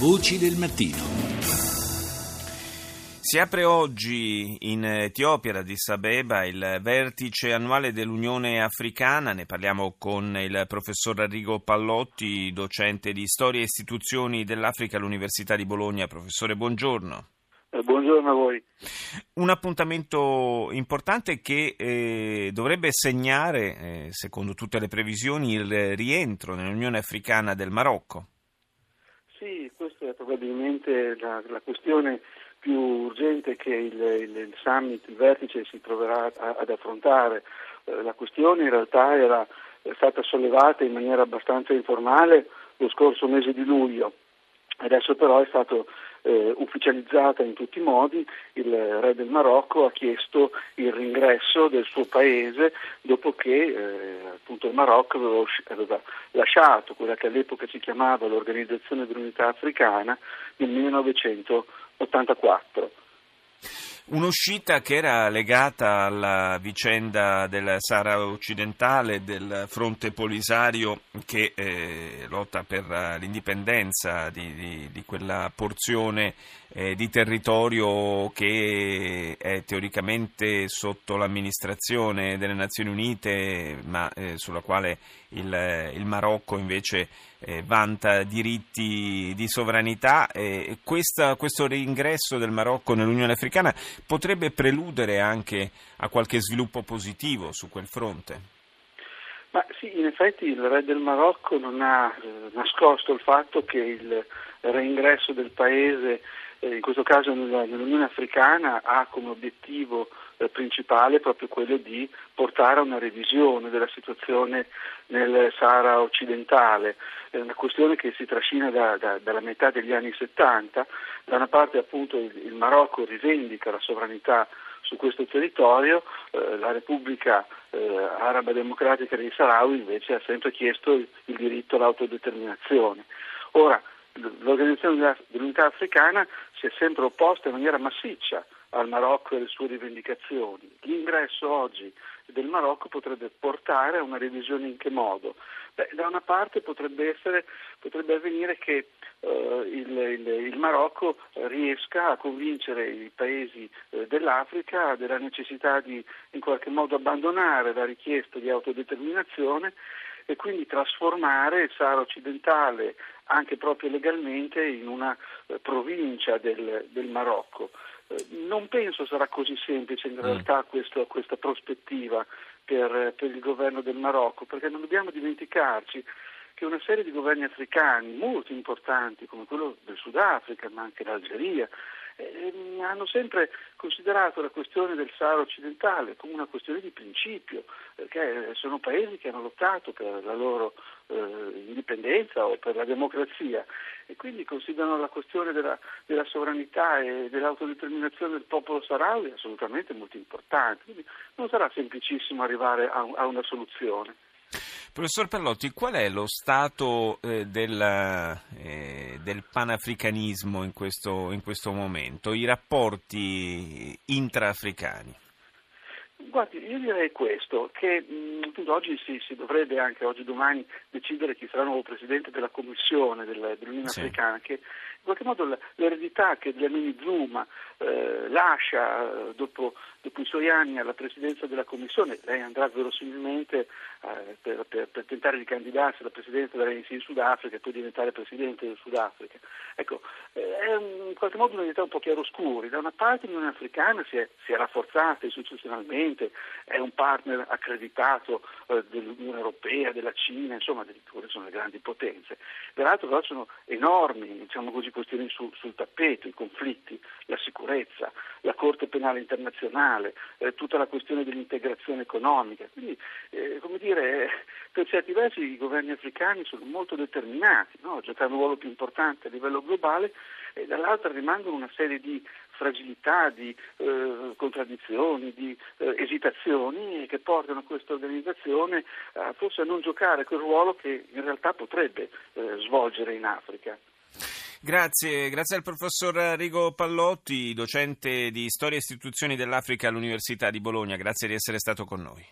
Voci del mattino. Si apre oggi in Etiopia, ad Addis Abeba, il vertice annuale dell'Unione Africana. Ne parliamo con il professor Arrigo Pallotti, docente di Storia e Istituzioni dell'Africa all'Università di Bologna. Professore, buongiorno. Eh, buongiorno a voi. Un appuntamento importante che eh, dovrebbe segnare, eh, secondo tutte le previsioni, il rientro nell'Unione Africana del Marocco. Sì, questa è probabilmente la, la questione più urgente che il, il, il, summit, il vertice si troverà a, ad affrontare. Eh, la questione in realtà era stata sollevata in maniera abbastanza informale lo scorso mese di luglio, adesso però è stato eh, ufficializzata in tutti i modi, il re del Marocco ha chiesto il ringresso del suo paese dopo che eh, appunto il Marocco aveva, aveva, lasciato quella che all'epoca si chiamava l'Organizzazione dell'Unità Africana nel 1984. Un'uscita che era legata alla vicenda del Sahara occidentale, del fronte polisario che eh, lotta per l'indipendenza di, di, di quella porzione eh, di territorio che è teoricamente sotto l'amministrazione delle Nazioni Unite, ma eh, sulla quale il, il Marocco invece eh, vanta diritti di sovranità. Questa, questo reingresso del Marocco nell'Unione Africana potrebbe preludere anche a qualche sviluppo positivo su quel fronte? Ma sì, in effetti il re del Marocco non ha eh, nascosto il fatto che il reingresso del paese eh, in questo caso nell'Unione Africana ha come obiettivo eh, principale proprio quello di portare a una revisione della situazione nel Sahara occidentale, è una questione che si trascina da, da, dalla metà degli anni 70, da una parte appunto il, il Marocco rivendica la sovranità su questo territorio, eh, la Repubblica eh, Araba Democratica dei Sahrawi invece ha sempre chiesto il, il diritto all'autodeterminazione. Ora, l'Organizzazione dell'Unità Africana si è sempre opposta in maniera massiccia al Marocco e alle sue rivendicazioni. L'ingresso oggi del Marocco potrebbe portare a una revisione in che modo? Beh, da una parte potrebbe, essere, potrebbe avvenire che eh, il, il, il, Marocco riesca a convincere i paesi eh, dell'Africa della necessità di in qualche modo abbandonare la richiesta di autodeterminazione e quindi trasformare il Sahara occidentale anche proprio legalmente in una eh, provincia del, del Marocco. Eh, non penso sarà così semplice in mm. realtà questo, questa prospettiva per, per il governo del Marocco, perché non dobbiamo dimenticarci che una serie di governi africani molto importanti, come quello del Sudafrica, ma anche l'Algeria, eh, hanno sempre considerato la questione del Sahara occidentale come una questione di principio, perché sono paesi che hanno lottato per la loro eh, indipendenza o per la democrazia e quindi considerano la questione della, della sovranità e dell'autodeterminazione del popolo sahrawi assolutamente molto importante, quindi non sarà semplicissimo arrivare a, a una soluzione. Professor Perlotti, qual è lo stato eh, del, eh, del, panafricanismo in questo, in questo momento, i rapporti intraafricani? Guardi, io direi questo, che mh, oggi si, si, dovrebbe anche oggi domani decidere chi sarà il nuovo presidente della Commissione del, dell'Unione sì. Africana, che in qualche modo l'eredità che Dlamini Zuma eh, lascia eh, dopo, dopo, i suoi anni alla presidenza della Commissione, lei andrà verosimilmente eh, per, per, per, tentare di candidarsi alla presidenza dell'ANC in Sudafrica e poi diventare presidente del Sudafrica. Ecco, eh, è in qualche modo un'identità un po' chiaroscuri. Da una parte l'Unione Africana si è, si è rafforzata istituzionalmente, è un partner accreditato eh, dell'Unione Europea, della Cina, insomma, addirittura sono le grandi potenze. Dall'altro però sono enormi, diciamo così, questioni su, sul tappeto, i conflitti, la sicurezza, la Corte Penale Internazionale, eh, tutta la questione dell'integrazione economica. Quindi, eh, come dire, per certi versi i governi africani sono molto determinati no? a giocare un ruolo più importante a livello globale e dall'altra rimangono una serie di fragilità, di eh, contraddizioni, di eh, esitazioni che portano questa organizzazione eh, forse a non giocare quel ruolo che in realtà potrebbe eh, svolgere in Africa. Grazie, grazie al professor Rigo Pallotti, docente di Storia e Istituzioni dell'Africa all'Università di Bologna. Grazie di essere stato con noi.